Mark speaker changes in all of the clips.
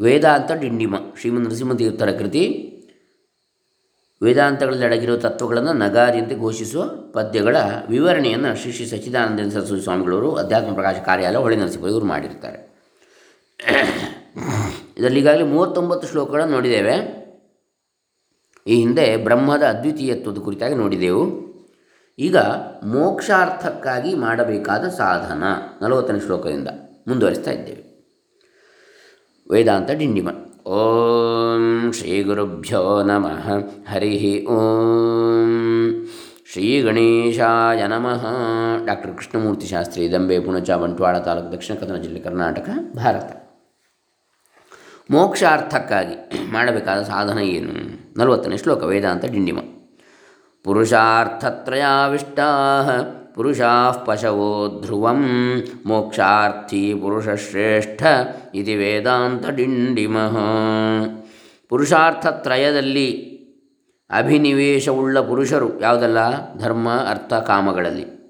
Speaker 1: ವೇದಾಂತ ಡಿಂಡಿಮ. ಶ್ರೀಮಂತ ನರಸಿಂಹತೀರ್ಥರ ಕೃತಿ. ವೇದಾಂತಗಳಲ್ಲಿ ಅಡಗಿರುವ ತತ್ವಗಳನ್ನು ನಗಾರಿಯಂತೆ ಘೋಷಿಸುವ ಪದ್ಯಗಳ ವಿವರಣೆಯನ್ನು ಶ್ರೀ ಶ್ರೀ ಸಚ್ಚಿದಾನಂದ ಸರಸ್ವತಿ ಸ್ವಾಮಿಗಳವರು ಅಧ್ಯಾತ್ಮ ಪ್ರಕಾಶ ಕಾರ್ಯಾಲಯ ಹೊಳೆ ನರಸಿಂಹ ಇವರು ಮಾಡಿರ್ತಾರೆ. ಇದರಲ್ಲಿ ಈಗಾಗಲೇ ಮೂವತ್ತೊಂಬತ್ತು ಶ್ಲೋಕಗಳನ್ನು ನೋಡಿದ್ದೇವೆ. ಈ ಹಿಂದೆ ಬ್ರಹ್ಮದ ಅದ್ವಿತೀಯತ್ವದ ಕುರಿತಾಗಿ ನೋಡಿದೆವು. ಈಗ ಮೋಕ್ಷಾರ್ಥಕ್ಕಾಗಿ ಮಾಡಬೇಕಾದ ಸಾಧನ. ನಲವತ್ತನೇ ಶ್ಲೋಕದಿಂದ ಮುಂದುವರಿಸ್ತಾ ಇದ್ದೇವೆ. ವೇದಾಂತ ಡಿಂಡಿಮ ಓಂ ಶ್ರೀ ಗುರುಭ್ಯೋ ನಮಃ. ಹರಿ ಓಂ. ಶ್ರೀ ಗಣೇಶಾಯ ನಮಃ. ಡಾಕ್ಟರ್ ಕೃಷ್ಣಮೂರ್ತಿ ಶಾಸ್ತ್ರಿ, ದಂಬೆ, ಪುಣಚ, ಬಂಟ್ವಾಳ ತಾಲೂಕು ದಕ್ಷಿಣ ಕನ್ನಡ ಜಿಲ್ಲೆ ಕರ್ನಾಟಕ, ಭಾರತ. ಮೋಕ್ಷಾರ್ಥಕ್ಕಾಗಿ ಮಾಡಬೇಕಾದ ಸಾಧನ ಏನು? ನಲವತ್ತನೇ ಶ್ಲೋಕ, ವೇದಾಂತ ಡಿಂಡಿಮ ಪುರುಷಾರ್ಥತ್ರಯಾವಿಷ್ಟಾ ಪುರುಷಾ ಪಶವೋ ಧ್ರುವಂ ಮೋಕ್ಷಾರ್ಥಿ ಪುರುಷಶ್ರೇಷ್ಠ ಇದು ವೇದಾಂತ ಡಿಂಡಿಮಃ. ಪುರುಷಾರ್ಥತ್ರಯದಲ್ಲಿ ಅಭಿನಿವೇಶವುಳ್ಳ ಪುರುಷರು ಯಾವುದಲ್ಲ? ಧರ್ಮ, ಅರ್ಥ, ಕಾಮಗಳಲ್ಲಿ.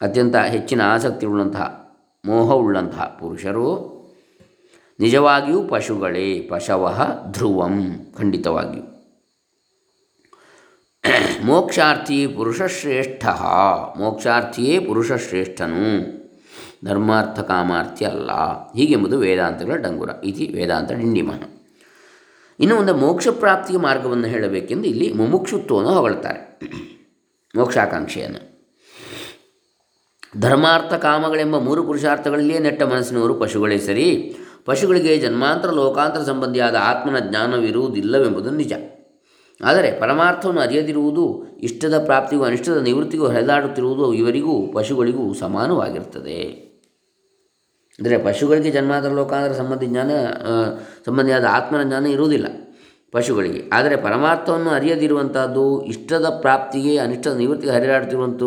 Speaker 1: ಅತ್ಯಂತ ಹೆಚ್ಚಿನ ಆಸಕ್ತಿ ಉಳ್ಳಂತಹ ಮೋಹವುಳ್ಳಂತಹ ಪುರುಷರು ನಿಜವಾಗಿಯೂ ಪಶುಗಳೇ ಪಶವಃ ಧ್ರುವಂ ಖಂಡಿತವಾಗಿಯೂ. ಮೋಕ್ಷಾರ್ಥಿ ಪುರುಷಶ್ರೇಷ್ಠ. ಮೋಕ್ಷಾರ್ಥಿಯೇ ಪುರುಷಶ್ರೇಷ್ಠನು. ಧರ್ಮಾರ್ಥ ಕಾಮಾರ್ಥಿ ಅಲ್ಲ. ಹೀಗೆಂಬುದು ವೇದಾಂತಗಳ ಡಂಗುರ. ಇತಿ ವೇದಾಂತ ಡಿಂಡಿಮಃ. ಇನ್ನು ಒಂದು ಮೋಕ್ಷ ಪ್ರಾಪ್ತಿಯ ಮಾರ್ಗವನ್ನು ಹೇಳಬೇಕೆಂದು ಇಲ್ಲಿ ಮುಮುಕ್ಷುತ್ವವನ್ನು ಹೊಗಳ್ತಾರೆ. ಮೋಕ್ಷಾಕಾಂಕ್ಷೆಯನ್ನು. ಧರ್ಮಾರ್ಥ ಕಾಮಗಳೆಂಬ ಮೂರು ಪುರುಷಾರ್ಥಗಳಲ್ಲಿಯೇ ನೆಟ್ಟ ಮನಸ್ಸಿನವರು ಪಶುಗಳೇ ಸರಿ. ಪಶುಗಳಿಗೆ ಜನ್ಮಾಂತರ, ಲೋಕಾಂತರ ಸಂಬಂಧಿಯಾದ ಆತ್ಮನ ಜ್ಞಾನವಿರುವುದಿಲ್ಲವೆಂಬುದು ನಿಜ. ಆದರೆ ಪರಮಾರ್ಥವನ್ನು ಅರಿಯದಿರುವುದು ಇಷ್ಟದ ಪ್ರಾಪ್ತಿಗೂ ಅನಿಷ್ಟದ ನಿವೃತ್ತಿಗೂ ಹರಿದಾಡುತ್ತಿರುವುದು ಇವರಿಗೂ ಪಶುಗಳಿಗೂ ಸಮಾನವಾಗಿರ್ತದೆ ಅಂದರೆ ಪಶುಗಳಿಗೆ ಜನ್ಮಾಂತರ ಲೋಕಾಂತರ ಸಂಬಂಧಿ ಜ್ಞಾನ ಸಂಬಂಧಿಯಾದ ಆತ್ಮನ ಜ್ಞಾನ ಇರುವುದಿಲ್ಲ ಪಶುಗಳಿಗೆ. ಆದರೆ ಪರಮಾರ್ಥವನ್ನು ಅರಿಯದಿರುವಂಥದ್ದು ಇಷ್ಟದ ಪ್ರಾಪ್ತಿಗೆ ಅನಿಷ್ಟದ ನಿವೃತ್ತಿಗೆ ಹರಿದಾಡುತ್ತಿರುವಂಥ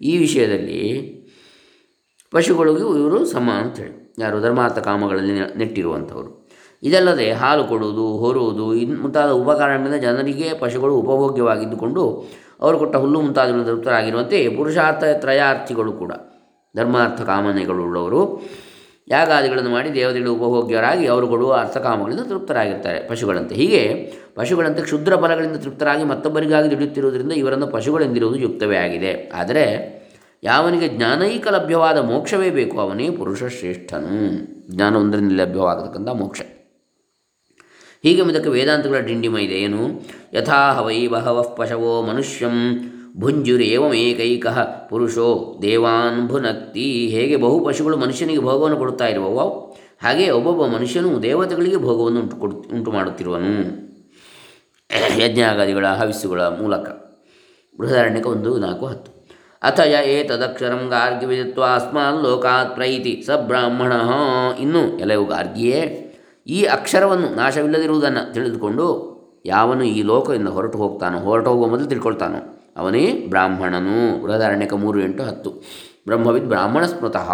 Speaker 1: ಈ ವಿಷಯದಲ್ಲಿ ಪಶುಗಳಿಗೂ ಇವರು ಸಮ ಅಂತೇಳಿ ಯಾರು ಧರ್ಮಾರ್ಥ ಕಾಮಗಳಲ್ಲಿ ನೆಟ್ಟಿರುವಂಥವರು. ಇದಲ್ಲದೆ ಹಾಲು ಕೊಡುವುದು, ಹೊರುವುದು, ಇನ್ ಮುಂತಾದ ಉಪಕರಣಗಳಿಂದ ಜನರಿಗೆ ಪಶುಗಳು ಉಪಭೋಗ್ಯವಾಗಿದ್ದುಕೊಂಡು ಅವರು ಕೊಟ್ಟ ಹುಲ್ಲು ಮುಂತಾದವುಗಳಿಂದ ತೃಪ್ತರಾಗಿರುವಂತೆ ಪುರುಷಾರ್ಥ ತ್ರಯಾರ್ಥಿಗಳು ಕೂಡ, ಧರ್ಮಾರ್ಥ ಕಾಮನೆಗಳುಳ್ಳವರು ಯಾಗಾದಿಗಳನ್ನು ಮಾಡಿ ದೇವತೆಗಳು ಉಪಭೋಗ್ಯರಾಗಿ ಅವರು ಕೊಡುವ ಅರ್ಥಕಾಮಗಳಿಂದ ತೃಪ್ತರಾಗಿರ್ತಾರೆ ಪಶುಗಳಂತೆ. ಹೀಗೆ ಪಶುಗಳಂತೆ ಕ್ಷುದ್ರ ಫಲಗಳಿಂದ ತೃಪ್ತರಾಗಿ ಮತ್ತೊಬ್ಬರಿಗಾಗಿ ದುಡಿಯುತ್ತಿರುವುದರಿಂದ ಇವರನ್ನು ಪಶುಗಳೆಂದಿರುವುದು ಯುಕ್ತವೇ ಆಗಿದೆ. ಆದರೆ ಯಾವನಿಗೆ ಜ್ಞಾನೈಕ ಲಭ್ಯವಾದ ಮೋಕ್ಷವೇ ಬೇಕು, ಅವನೇ ಪುರುಷ ಶ್ರೇಷ್ಠನು ಜ್ಞಾನ ಒಂದರಿಂದ ಲಭ್ಯವಾಗತಕ್ಕಂಥ ಮೋಕ್ಷ. ಹೀಗೆ ಮುದಕ್ಕೆ ವೇದಾಂತಗಳ ಡಿಂಡಿಮ ಇದೆ. ಏನು? ಯಥಾ ಹವೈ ಬಹವಃ ಪಶವೋ ಮನುಷ್ಯಂ ಭುಂಜುರೇವಮೇಕೈಕ ಪುರುಷೋ ದೇವಾನ್ ಭುನಕ್ತಿ. ಹೇಗೆ ಬಹು ಪಶುಗಳು ಮನುಷ್ಯನಿಗೆ ಭೋಗವನ್ನು ಕೊಡುತ್ತಾ ಇರುವವೋ ಹಾಗೆ ಒಬ್ಬೊಬ್ಬ ಮನುಷ್ಯನು ದೇವತೆಗಳಿಗೆ ಭೋಗವನ್ನು ಉಂಟು ಕೊಡು, ಉಂಟು ಮಾಡುತ್ತಿರುವನು. ಯಜ್ಞಾಗಾದಿಗಳ ಹವಿಸ್ಸುಗಳ ಮೂಲಕ. ಬೃಹದಾರಣ್ಯಕ ಒಂದು, ನಾಲ್ಕು, ಹತ್ತು. ಅಥ ಯ ಏತದಕ್ಷರಂ ಗಾರ್ಗಿ ವಿಧತ್ವ ಅಸ್ಮಾನ್ ಲೋಕಾತ್ ಪ್ರೈತಿ ಸ ಬ್ರಾಹ್ಮಣ. ಇನ್ನು ಎಲ್ಲವೂ ಗಾರ್ಗಿಯೇ? ಈ ಅಕ್ಷರವನ್ನು ನಾಶವಿಲ್ಲದಿರುವುದನ್ನು ತಿಳಿದುಕೊಂಡು ಯಾವನು ಈ ಲೋಕದಿಂದ ಹೊರಟು ಹೋಗ್ತಾನೋ, ಹೊರಟು ಹೋಗುವ ಮೊದಲು ತಿಳ್ಕೊಳ್ತಾನೋ, ಅವನೇ ಬ್ರಾಹ್ಮಣನು. ಬೃಹದಾರಣ್ಯಕ ಮೂರು ಎಂಟು ಹತ್ತು. ಬ್ರಹ್ಮವಿದ್ ಬ್ರಾಹ್ಮಣ ಸ್ಮೃತಃ.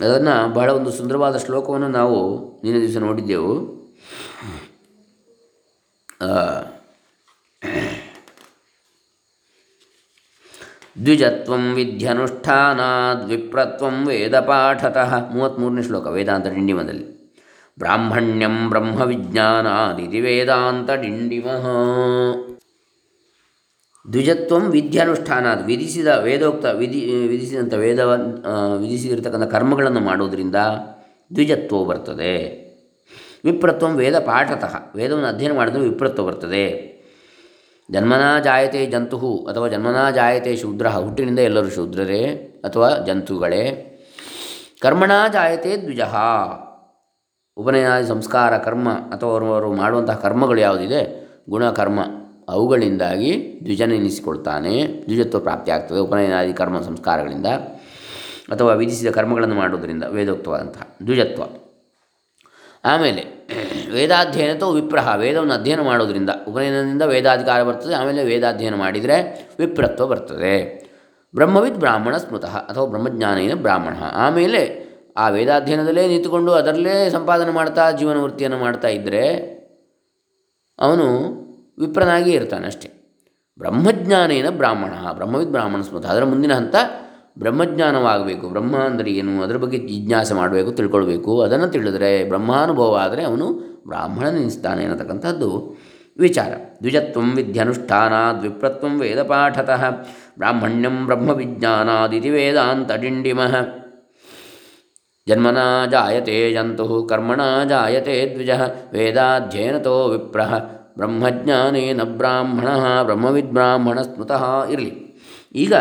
Speaker 1: ಅದನ್ನು ಬಹಳ ಒಂದು ಸುಂದರವಾದ ಶ್ಲೋಕವನ್ನು ನಾವು ನಿನ್ನೆ ದಿವಸ ನೋಡಿದ್ದೆವು ಆ, ದ್ವಿಜತ್ವಂ ವಿದ್ಯನುಷ್ಠಾನಾದ್ ವಿಪ್ರತ್ವಂ ವೇದಪಾಠತಃ. ಮೂವತ್ತ್ಮೂರನೇ ಶ್ಲೋಕ, ವೇದಾಂತ ಡಿಂಡಿಮದಲ್ಲಿ. ಬ್ರಾಹ್ಮಣ್ಯಂ ಬ್ರಹ್ಮವಿಜ್ಞಾನಾದಿತಿ ವೇದಾಂತ ಡಿಂಡಿಮಃ. ದ್ವಿಜತ್ವಂ ವಿದ್ಯಾನುಷ್ಠಾನಾದ್, ವಿಧಿಸಿದ ವೇದೋಕ್ತ ವಿಧಿ ವಿಧಿಸಿದಂಥ ವೇದ ವಿಧಿಸಿರ್ತಕ್ಕಂಥ ಕರ್ಮಗಳನ್ನು ಮಾಡೋದರಿಂದ ದ್ವಿಜತ್ವವು ಬರ್ತದೆ. ವಿಪ್ರತ್ವಂ ವೇದ ಪಾಠತಃ ವೇದವನ್ನು ಅಧ್ಯಯನ ಮಾಡಿದ್ರೆ ವಿಪ್ರತ್ವ ಬರ್ತದೆ. ಜನ್ಮನಾ ಜಾಯತೆ ಜಂತು ಅಥವಾ ಜನ್ಮನಾ ಜಾಯತೆ ಶೂದ್ರ, ಹುಟ್ಟಿನಿಂದ ಎಲ್ಲರೂ ಶೂದ್ರರೇ ಅಥವಾ ಜಂತುಗಳೇ. ಕರ್ಮಣಾ ಜಾಯತೆ ದ್ವಿಜ. ಉಪನಯನಾದಿ ಸಂಸ್ಕಾರ, ಕರ್ಮ ಅಥವಾ ಅವರು ಮಾಡುವಂತಹ ಕರ್ಮಗಳು ಯಾವುದಿದೆ? ಗುಣಕರ್ಮ ಅವುಗಳಿಂದಾಗಿ ದ್ವಿಜನೆನಿಸಿಕೊಳ್ತಾನೆ. ದ್ವಿಜತ್ವ ಪ್ರಾಪ್ತಿಯಾಗ್ತದೆ ಉಪನಯನಾದಿ ಕರ್ಮ ಸಂಸ್ಕಾರಗಳಿಂದ ಅಥವಾ ವಿಧಿಸಿದ ಕರ್ಮಗಳನ್ನು ಮಾಡುವುದರಿಂದ ವೇದೋಕ್ತವಾದಂತಹ ದ್ವಿಜತ್ವ. ಆಮೇಲೆ ವೇದಾಧ್ಯಯನತೋ ವಿಪ್ರಹ, ವೇದವನ್ನು ಅಧ್ಯಯನ ಮಾಡೋದರಿಂದ, ಉಪನಯನದಿಂದ ವೇದಾಧಿಕಾರ ಬರ್ತದೆ, ಆಮೇಲೆ ವೇದಾಧ್ಯಯನ ಮಾಡಿದರೆ ವಿಪ್ರತ್ವ ಬರ್ತದೆ. ಬ್ರಹ್ಮವಿದ್ ಬ್ರಾಹ್ಮಣ ಸ್ಮೃತಃ ಅಥವಾ ಬ್ರಹ್ಮಜ್ಞಾನೇನ ಬ್ರಾಹ್ಮಣ. ಆಮೇಲೆ ಆ ವೇದಾಧ್ಯಯನದಲ್ಲೇ ನಿಂತುಕೊಂಡು ಅದರಲ್ಲೇ ಸಂಪಾದನೆ ಮಾಡ್ತಾ, ಜೀವನವೃತ್ತಿಯನ್ನು ಮಾಡ್ತಾ ಇದ್ದರೆ ಅವನು ವಿಪ್ರನಾಗಿಯೇ ಇರ್ತಾನೆ ಅಷ್ಟೇ. ಬ್ರಹ್ಮಜ್ಞಾನೇನ ಬ್ರಾಹ್ಮಣ, ಬ್ರಹ್ಮವಿದ್ ಬ್ರಾಹ್ಮಣ ಸ್ಮೃತ. ಅದರ ಮುಂದಿನ ಹಂತ ಬ್ರಹ್ಮಜ್ಞಾನವಾಗಬೇಕು. ಬ್ರಹ್ಮ ಅಂದರೆ ಏನು? ಅದರ ಬಗ್ಗೆ ಜಿಜ್ಞಾಸೆ ಮಾಡಬೇಕು, ತಿಳ್ಕೊಳ್ಬೇಕು. ಅದನ್ನು ತಿಳಿದರೆ ಬ್ರಹ್ಮಾನುಭವ ಆದರೆ ಅವನು ಬ್ರಾಹ್ಮಣನೆನಿಸ್ತಾನೆ ಅನ್ನತಕ್ಕಂಥದ್ದು ವಿಚಾರ. ದ್ವಿಜತ್ವಂ ವಿದ್ಯನುಷ್ಠಾನಾದ್ ವಿಪ್ರತ್ವಂ ವೇದಪಾಠತಃ ಬ್ರಾಹ್ಮಣ್ಯಂ ಬ್ರಹ್ಮವಿಜ್ಞಾನಾದಿತಿ ವೇದಾಂತ ಡಿಂಡಿಮಃ. ಜನ್ಮನಾ ಜಾಯತೆ ಜಂತು, ಕರ್ಮಣ ಜಾಯತೆ ದ್ವಿಜ. ವೇದಾಧ್ಯಯನತೋ ವಿಪ್ರಹ ಬ್ರಹ್ಮಜ್ಞಾನೇನ ಬ್ರಾಹ್ಮಣ ಬ್ರಹ್ಮವಿದ್ಬ್ರಾಹ್ಮಣ ಸ್ಮೃತಃ ಇರಲಿ. ಈಗ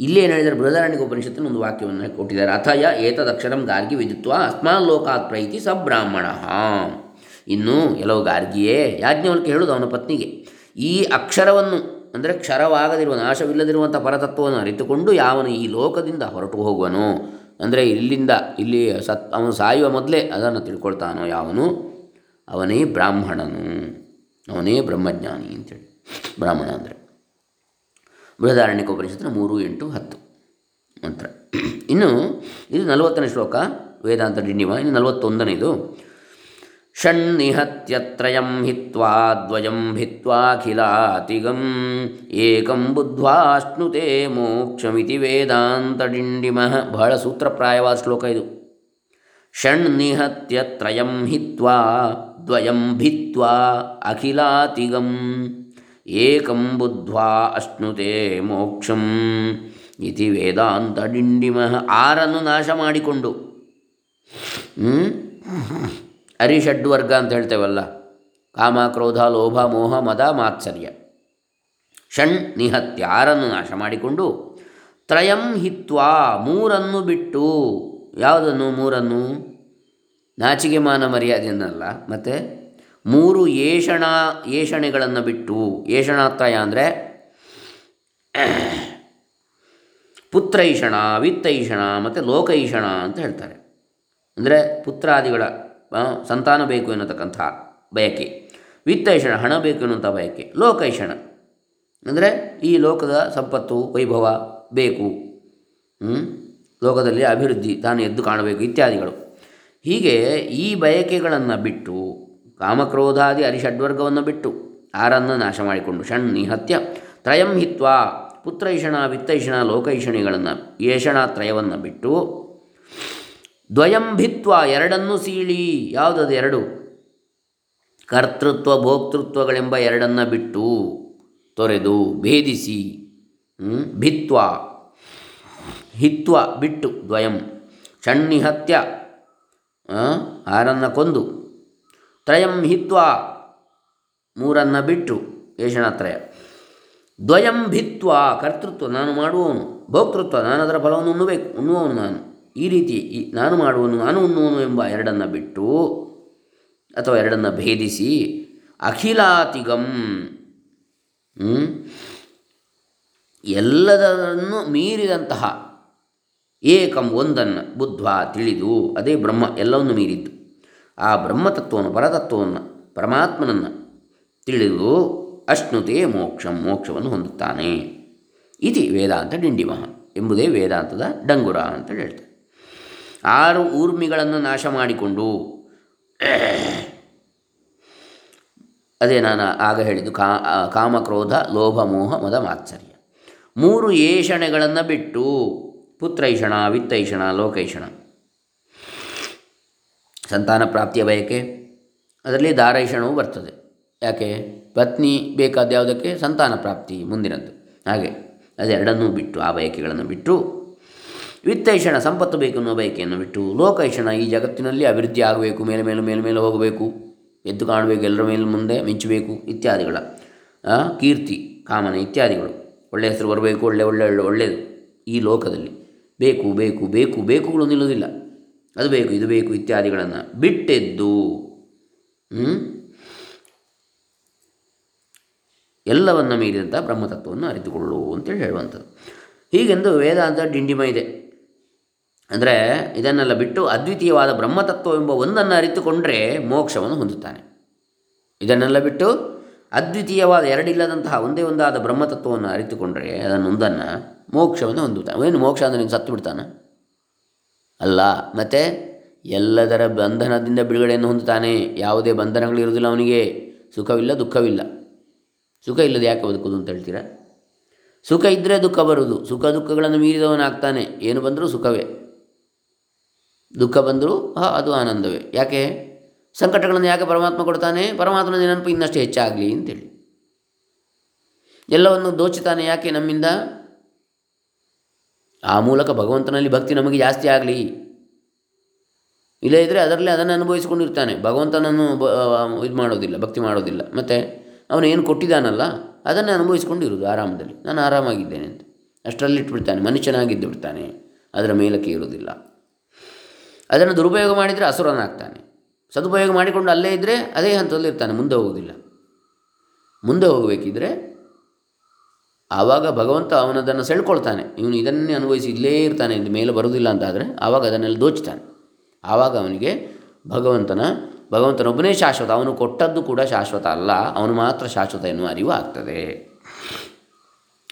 Speaker 1: ಇಲ್ಲಿ ಏನು ಹೇಳಿದರೆ ಬೃಹದಾರಣ್ಯಕ ಉಪನಿಷತ್ತಿನ ಒಂದು ವಾಕ್ಯವನ್ನು ಕೊಟ್ಟಿದ್ದಾರೆ. ಅಥಯ ಏತದಕ್ಷರಂ ಗಾರ್ಗಿ ವಿದಿತ್ವ ಅಸ್ಮಾನ್ ಲೋಕಾತ್ ಪ್ರೈತಿ ಸ ಬ್ರಾಹ್ಮಣ ಇನ್ನು ಎಲ್ಲೋ ಗಾರ್ಗಿಯೇ ಯಾಜ್ಞವಲ್ಕೆ ಹೇಳುವುದು ಅವನ ಪತ್ನಿಗೆ. ಈ ಅಕ್ಷರವನ್ನು ಅಂದರೆ ಕ್ಷರವಾಗದಿರುವ ನಾಶವಿಲ್ಲದಿರುವಂಥ ಪರತತ್ವವನ್ನು ಅರಿತುಕೊಂಡು ಯಾವನು ಈ ಲೋಕದಿಂದ ಹೊರಟು ಹೋಗುವನು? ಅಂದರೆ ಇಲ್ಲಿಂದ ಇಲ್ಲಿ ಸತ್ ಅವನು ಸಾಯುವ ಮೊದಲೇ ಅದನ್ನು ತಿಳ್ಕೊಳ್ತಾನೋ ಯಾವನು? ಅವನೇ ಬ್ರಾಹ್ಮಣನು. ಅವನೇ ಬ್ರಹ್ಮಜ್ಞಾನಿ ಅಂತೇಳಿ. ಬ್ರಾಹ್ಮಣ ಅಂದರೆ. ಬೃಹದಾರಣ್ಯಕ ಉಪನಿಷತ್ತಿನ ಮೂರು ಎಂಟು ಹತ್ತು ಮಂತ್ರ ಇನ್ನು ಇದು ನಲವತ್ತನೇ ಶ್ಲೋಕ ವೇದಾಂತ ಡಿಂಡಿಮ ಇನ್ನು ನಲವತ್ತೊಂದನೇದು ಷಣ್ಣಿಹತ್ಯತ್ರಯಂ ಹಿತ್ವಾ ದ್ವಯಂ ಭಿತ್ವಾಖಿಲಾತಿಗಂ ಏಕಂ ಬುದ್ಧ್ವಾಶ್ನುತೆ ಮೋಕ್ಷಮಿತಿ ವೇದಾಂತ ಡಿಂಡಿಮಃ ಬಹಳ ಸೂತ್ರಪ್ರಾಯವಾದ ಶ್ಲೋಕ ಇದು ಷಣ್ನಿಹತ್ಯತ್ರಯಂ ಹಿತ್ವಾ ದ್ವಯಂ ಭಿತ್ವಾ ಅಖಿಲಾತಿಗಂ ಏಕಂ ಬುದ್ಧ್ವಾ ಅಶ್ನುತೆ ಮೋಕ್ಷಂ ಇತಿ ವೇದಾಂತ ಡಿಂಡಿಮಃ. ಆರನ್ನು ನಾಶ ಮಾಡಿಕೊಂಡು ಅರಿಷಡ್ವರ್ಗ ಅಂತ ಹೇಳ್ತೇವಲ್ಲ, ಕಾಮ, ಕ್ರೋಧ, ಲೋಭ, ಮೋಹ, ಮದ, ಮಾತ್ಸರ್ಯ. ಷಣ್ ನಿಹತ್ಯ ಆರನ್ನು ನಾಶ ಮಾಡಿಕೊಂಡು ತ್ರಯಂ ಹಿತ್ವಾ ಮೂರನ್ನು ಬಿಟ್ಟು, ಯಾವುದನ್ನು ಮೂರನ್ನು? ನಾಚಿಗೆ ಮಾನ ಮರ್ಯಾದೆಯನ್ನಲ್ಲ, ಮತ್ತು? ಮೂರು ಏಷಣ, ಏಷಣೆಗಳನ್ನು ಬಿಟ್ಟು, ಏಷಣಾತ್ರಯ ಅಂದರೆ ಪುತ್ರೈಷಣ, ವಿತ್ತೈಷಣ ಮತ್ತು ಲೋಕೈಷಣ ಅಂತ ಹೇಳ್ತಾರೆ. ಅಂದರೆ ಪುತ್ರಾದಿಗಳ ಸಂತಾನ ಬೇಕು ಎನ್ನತಕ್ಕಂಥ ಬಯಕೆ. ವಿತ್ತೈಷಣ, ಹಣ ಬೇಕು ಎನ್ನುವಂಥ ಬಯಕೆ. ಲೋಕೈಷಣ. ಅಂದರೆ ಈ ಲೋಕದ ಸಂಪತ್ತು, ವೈಭವ ಬೇಕು. ಲೋಕದಲ್ಲಿ ಅಭಿವೃದ್ಧಿ, ತಾನು ಎದ್ದು ಕಾಣಬೇಕು, ಇತ್ಯಾದಿಗಳು. ಹೀಗೆ ಈ ಬಯಕೆಗಳನ್ನು ಬಿಟ್ಟು ಕಾಮಕ್ರೋಧಾದಿ ಅರಿಷಡ್ವರ್ಗವನ್ನು ಬಿಟ್ಟು ಆರನ್ನು ನಾಶ ಮಾಡಿಕೊಂಡು ಷಣ್ ನಿಹತ್ಯ ತ್ರಯಂ ಹಿತ್ವ ಪುತ್ರೈಷಣ ವಿತ್ತೈಷಣ ಲೋಕೈಷಣಿಗಳನ್ನು ಏಷಣಾತ್ರಯವನ್ನು ಬಿಟ್ಟು ದ್ವಯಂ ಭಿತ್ವ ಎರಡನ್ನು ಸೀಳಿ ಯಾವುದದು ಎರಡು? ಕರ್ತೃತ್ವ ಭೋಕ್ತೃತ್ವಗಳೆಂಬ ಎರಡನ್ನು ಬಿಟ್ಟು ತೊರೆದು ಭೇದಿಸಿ ಭಿತ್ವ. ಹಿತ್ವ ಬಿಟ್ಟು ದ್ವಯಂ. ಷಣ್ಣಿಹತ್ಯ ಆರನ್ನು ಕೊಂದು. ತ್ರಯಂ ಹಿತ್ವಾ ಮೂರನ್ನು ಬಿಟ್ಟು ಏಷಣತ್ರಯ ದ್ವಯಂ ಭಿತ್ವ ಕರ್ತೃತ್ವ ನಾನು ಮಾಡುವವನು, ಭೋಕ್ತೃತ್ವ ನಾನು ಅದರ ಫಲವನ್ನು ಉಣ್ಣಬೇಕು, ಉಣ್ಣುವವನು ನಾನು. ಈ ರೀತಿ ನಾನು ಮಾಡುವನು ನಾನು ಉಣ್ಣುವನು ಎಂಬ ಎರಡನ್ನು ಬಿಟ್ಟು ಅಥವಾ ಎರಡನ್ನು ಭೇದಿಸಿ ಅಖಿಲಾತಿಗಂ ಎಲ್ಲದನ್ನು ಮೀರಿದಂತಹ ಏಕಂ ಒಂದನ್ನು ಬುದ್ಧ ತಿಳಿದು, ಅದೇ ಬ್ರಹ್ಮ ಎಲ್ಲವನ್ನು ಮೀರಿದ್ದು. ಆ ಬ್ರಹ್ಮತತ್ವವನ್ನು, ಪರತತ್ವವನ್ನು, ಪರಮಾತ್ಮನನ್ನು ತಿಳಿದು ಅಶ್ನುತೆ ಮೋಕ್ಷಂ, ಮೋಕ್ಷವನ್ನು ಹೊಂದುತ್ತಾನೆ. ಇತಿ ವೇದಾಂತ ಡಿಂಡಿಮಹ ಎಂಬುದೇ ವೇದಾಂತದ ಡಂಗುರ ಅಂತ ಹೇಳ್ತಾರೆ. ಆರು ಊರ್ಮಿಗಳನ್ನು ನಾಶ ಮಾಡಿಕೊಂಡು, ಅದೇ ನಾನು ಆಗ ಹೇಳಿದ್ದು, ಕಾ ಕಾಮಕ್ರೋಧ, ಲೋಭ, ಮೋಹ, ಮದ, ಮಾತ್ಸರ್ಯ. ಮೂರು ಏಷಣೆಗಳನ್ನು ಬಿಟ್ಟು ಪುತ್ರೈಷಣ, ವಿತ್ತೈಷಣ, ಲೋಕೈಷಣ. ಸಂತಾನ ಪ್ರಾಪ್ತಿಯ ಬಯಕೆ, ಅದರಲ್ಲಿ ದಾರೈಷಣವು ಬರ್ತದೆ. ಯಾಕೆ? ಪತ್ನಿ ಬೇಕಾದ ಯಾವುದಕ್ಕೆ? ಸಂತಾನ ಪ್ರಾಪ್ತಿ ಮುಂದಿನದ್ದು. ಹಾಗೆ, ಅದೆರಡನ್ನೂ ಬಿಟ್ಟು, ಆ ಬಯಕೆಗಳನ್ನು ಬಿಟ್ಟು, ವಿತ್ತೈಷಣ, ಸಂಪತ್ತು ಬೇಕು ಅನ್ನೋ ಬಯಕೆಯನ್ನು ಬಿಟ್ಟು, ಲೋಕೈಷಣ ಈ ಜಗತ್ತಿನಲ್ಲಿ ಅಭಿವೃದ್ಧಿ ಆಗಬೇಕು, ಮೇಲೆ ಮೇಲೆ ಮೇಲೆ ಮೇಲೆ ಹೋಗಬೇಕು, ಎದ್ದು ಕಾಣಬೇಕು, ಎಲ್ಲರ ಮೇಲೆ ಮುಂದೆ ಮಿಂಚಬೇಕು, ಇತ್ಯಾದಿಗಳ ಕೀರ್ತಿ, ಕಾಮನೆ ಇತ್ಯಾದಿಗಳು. ಒಳ್ಳೆಯ ಹೆಸರು ಬರಬೇಕು, ಒಳ್ಳೆ ಒಳ್ಳೆ ಒಳ್ಳೆ ಒಳ್ಳೆಯದು. ಈ ಲೋಕದಲ್ಲಿ ಬೇಕು ಬೇಕು ಬೇಕು, ಬೇಕುಗಳು ನಿಲ್ಲುವುದಿಲ್ಲ. ಅದು ಬೇಕು, ಇದು ಬೇಕು ಇತ್ಯಾದಿಗಳನ್ನು ಬಿಟ್ಟೆದ್ದು ಎಲ್ಲವನ್ನು ಮೀರಿದಂಥ ಬ್ರಹ್ಮತತ್ವವನ್ನು ಅರಿತುಕೊಳ್ಳು ಅಂತೇಳಿ ಹೇಳುವಂಥದ್ದು. ಹೀಗೆಂದು ವೇದಾಂತ ಡಿಂಡಿಮ ಇದೆ. ಅಂದರೆ ಇದನ್ನೆಲ್ಲ ಬಿಟ್ಟು ಅದ್ವಿತೀಯವಾದ ಬ್ರಹ್ಮತತ್ವ ಎಂಬ ಒಂದನ್ನು ಅರಿತುಕೊಂಡರೆ ಮೋಕ್ಷವನ್ನು ಹೊಂದುತ್ತಾನೆ. ಇದನ್ನೆಲ್ಲ ಬಿಟ್ಟು ಅದ್ವಿತೀಯವಾದ ಎರಡಿಲ್ಲದಂತಹ ಒಂದೇ ಒಂದಾದ ಬ್ರಹ್ಮತತ್ವವನ್ನು ಅರಿತುಕೊಂಡರೆ ಅದನ್ನೊಂದನ್ನು ಮೋಕ್ಷವನ್ನು ಹೊಂದುತ್ತಾನೆ. ಏನು ಮೋಕ್ಷ ಅಂದರೆ ನೀನು ಸತ್ತು ಬಿಡ್ತಾನೆ? ಅಲ್ಲ, ಮತ್ತು ಎಲ್ಲದರ ಬಂಧನದಿಂದ ಬಿಡುಗಡೆಯನ್ನು ಹೊಂದುತ್ತಾನೆ. ಯಾವುದೇ ಬಂಧನಗಳು ಬಂಧನಗಳಿರುವುದಿಲ್ಲ ಅವನಿಗೆ. ಸುಖವಿಲ್ಲ, ದುಃಖವಿಲ್ಲ. ಸುಖ ಇಲ್ಲದೆ ಯಾಕೆ ಬದುಕುವುದು ಅಂತ ಹೇಳ್ತೀರಾ? ಸುಖ ಇದ್ದರೆ ದುಃಖ ಬರುವುದು. ಸುಖ ದುಃಖಗಳನ್ನು ಮೀರಿದವನಾಗ್ತಾನೆ. ಏನು ಬಂದರೂ ಸುಖವೇ. ದುಃಖ ಬಂದರೂ, ಹಾ, ಅದು ಆನಂದವೇ. ಯಾಕೆ? ಸಂಕಟಗಳನ್ನು ಯಾಕೆ ಪರಮಾತ್ಮ ಕೊಡ್ತಾನೆ? ಪರಮಾತ್ಮನ ನೆನಪು ಇನ್ನಷ್ಟು ಹೆಚ್ಚಾಗಲಿ ಅಂತೇಳಿ. ಎಲ್ಲವನ್ನು ದೋಚುತ್ತಾನೆ ಯಾಕೆ ನಮ್ಮಿಂದ? ಆ ಮೂಲಕ ಭಗವಂತನಲ್ಲಿ ಭಕ್ತಿ ನಮಗೆ ಜಾಸ್ತಿ ಆಗಲಿ. ಇಲ್ಲೇ ಇದ್ದರೆ ಅದರಲ್ಲೇ ಅದನ್ನು ಅನುಭವಿಸಿಕೊಂಡಿರ್ತಾನೆ. ಭಗವಂತನನ್ನು ಇದು ಮಾಡೋದಿಲ್ಲ, ಭಕ್ತಿ ಮಾಡೋದಿಲ್ಲ. ಮತ್ತು ಅವನು ಏನು ಕೊಟ್ಟಿದ್ದಾನಲ್ಲ, ಅದನ್ನೇ ಅನುಭವಿಸ್ಕೊಂಡಿರುವುದು ಆರಾಮದಲ್ಲಿ. ನಾನು ಆರಾಮಾಗಿದ್ದೇನೆ ಅಂತ. ಅಷ್ಟರಲ್ಲಿ ಇಟ್ಬಿಡ್ತಾನೆ, ಮನುಷ್ಯನಾಗಿದ್ದು ಬಿಡ್ತಾನೆ. ಅದರ ಮೇಲಕ್ಕೆ ಇರುವುದಿಲ್ಲ ಅದನ್ನು ದುರುಪಯೋಗ ಮಾಡಿದರೆ ಅಸುರನಾಗ್ತಾನೆ. ಸದುಪಯೋಗ ಮಾಡಿಕೊಂಡು ಅಲ್ಲೇ ಇದ್ದರೆ ಅದೇ ಹಂತದಲ್ಲಿ ಇರ್ತಾನೆ, ಮುಂದೆ ಹೋಗೋದಿಲ್ಲ ಮುಂದೆ ಹೋಗಬೇಕಿದ್ರೆ ಆವಾಗ ಭಗವಂತ ಅವನದನ್ನು ಸೆಳ್ಕೊಳ್ತಾನೆ. ಇವನು ಇದನ್ನೇ ಅನುಭವಿಸಿ ಇಲ್ಲೇ ಇರ್ತಾನೆ ಇದು ಮೇಲೆ ಬರೋದಿಲ್ಲ ಅಂತಾದರೆ ಆವಾಗ ಅದನ್ನೆಲ್ಲ ದೋಚ್ತಾನೆ. ಆವಾಗ ಅವನಿಗೆ ಭಗವಂತನ ಭಗವಂತನೊಬ್ಬನೇ ಶಾಶ್ವತ, ಅವನು ಕೊಟ್ಟದ್ದು ಕೂಡ ಶಾಶ್ವತ ಅಲ್ಲ, ಅವನು ಮಾತ್ರ ಶಾಶ್ವತ ಎನ್ನುವ ಅರಿವು ಆಗ್ತದೆ.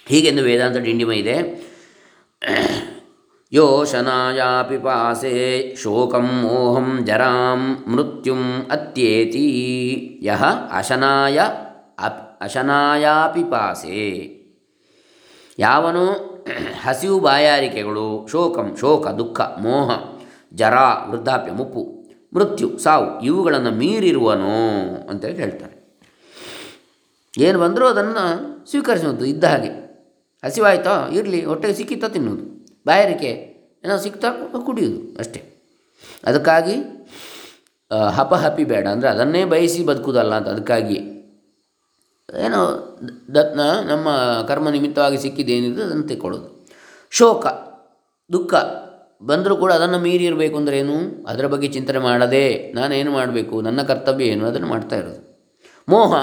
Speaker 1: ಹೀಗೆಂದು ವೇದಾಂತ ಡಿಂಡಿಮ ಇದೆ. ಯೋಶನಾಯ ಪಿಪಾಸೆ ಶೋಕಂ ಮೋಹಂ ಜರಾಂ ಮೃತ್ಯುಂ ಅತ್ಯೇತಿ. ಯಹ ಅಶನಾಯ, ಅಪ್, ಅಶನಾಯಾಪಿ ಪಿಪಾಸೆ ಯಾವನು ಹಸಿವು ಬಾಯಾರಿಕೆಗಳು, ಶೋಕಂ, ಶೋಕ, ದುಃಖ, ಮೋಹ, ಜರ, ವೃದ್ಧಾಪ್ಯ, ಮುಪ್ಪು, ಮೃತ್ಯು, ಸಾವು, ಇವುಗಳನ್ನು ಮೀರಿರುವನೋ ಅಂತೇಳಿ ಹೇಳ್ತಾರೆ ಏನು ಬಂದರೂ ಅದನ್ನು ಸ್ವೀಕರಿಸುವುದು ಇದ್ದ ಹಾಗೆ. ಹಸಿವಾಯ್ತಾ? ಇರಲಿ, ಹೊಟ್ಟೆಗೆ ಸಿಕ್ಕಿತ್ತ ತಿನ್ನೋದು ಬಾಯಾರಿಕೆ ಏನೋ ಸಿಕ್ತಾ ಕುಡಿಯೋದು ಅಷ್ಟೇ. ಅದಕ್ಕಾಗಿ ಹಪ ಹಪಿ ಬೇಡ. ಅಂದರೆ ಅದನ್ನೇ ಬಯಸಿ ಬದುಕುದಲ್ಲ ಅಂತ ಅದಕ್ಕಾಗಿ ಏನೋ ದತ್ನ ನಮ್ಮ ಕರ್ಮ ನಿಮಿತ್ತವಾಗಿ ಸಿಕ್ಕಿದ್ದೇನಿದೆ ಅದನ್ನು ತೆಕ್ಕೊಳ್ಳೋದು. ಶೋಕ, ದುಃಖ ಬಂದರೂ ಕೂಡ ಅದನ್ನು ಮೀರಿ ಇರಬೇಕು ಅಂದರೆ ಏನು? ಅದರ ಬಗ್ಗೆ ಚಿಂತನೆ ಮಾಡದೆ ನಾನೇನು ಮಾಡಬೇಕು? ನನ್ನ ಕರ್ತವ್ಯ ಏನು? ಅದನ್ನು ಮಾಡ್ತಾ ಇರೋದು. ಮೋಹ